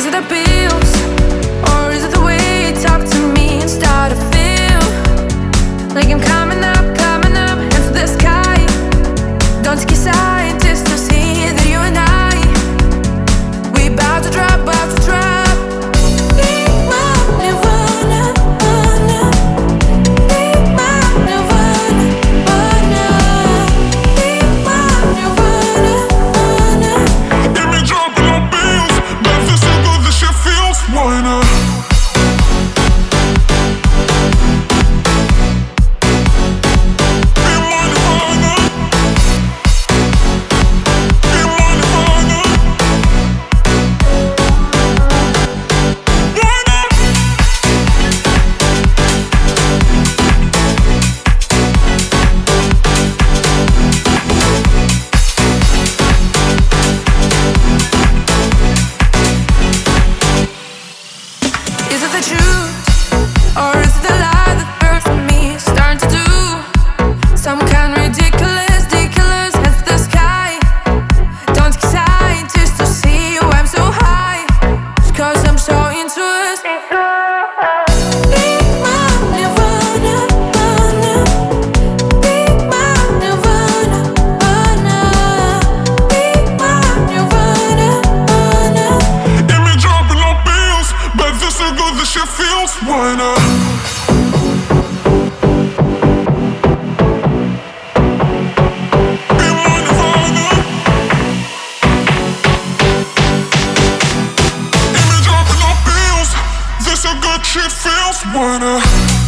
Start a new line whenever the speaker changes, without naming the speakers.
Is it a
pill? Is
it the truth or is it the
She feels when I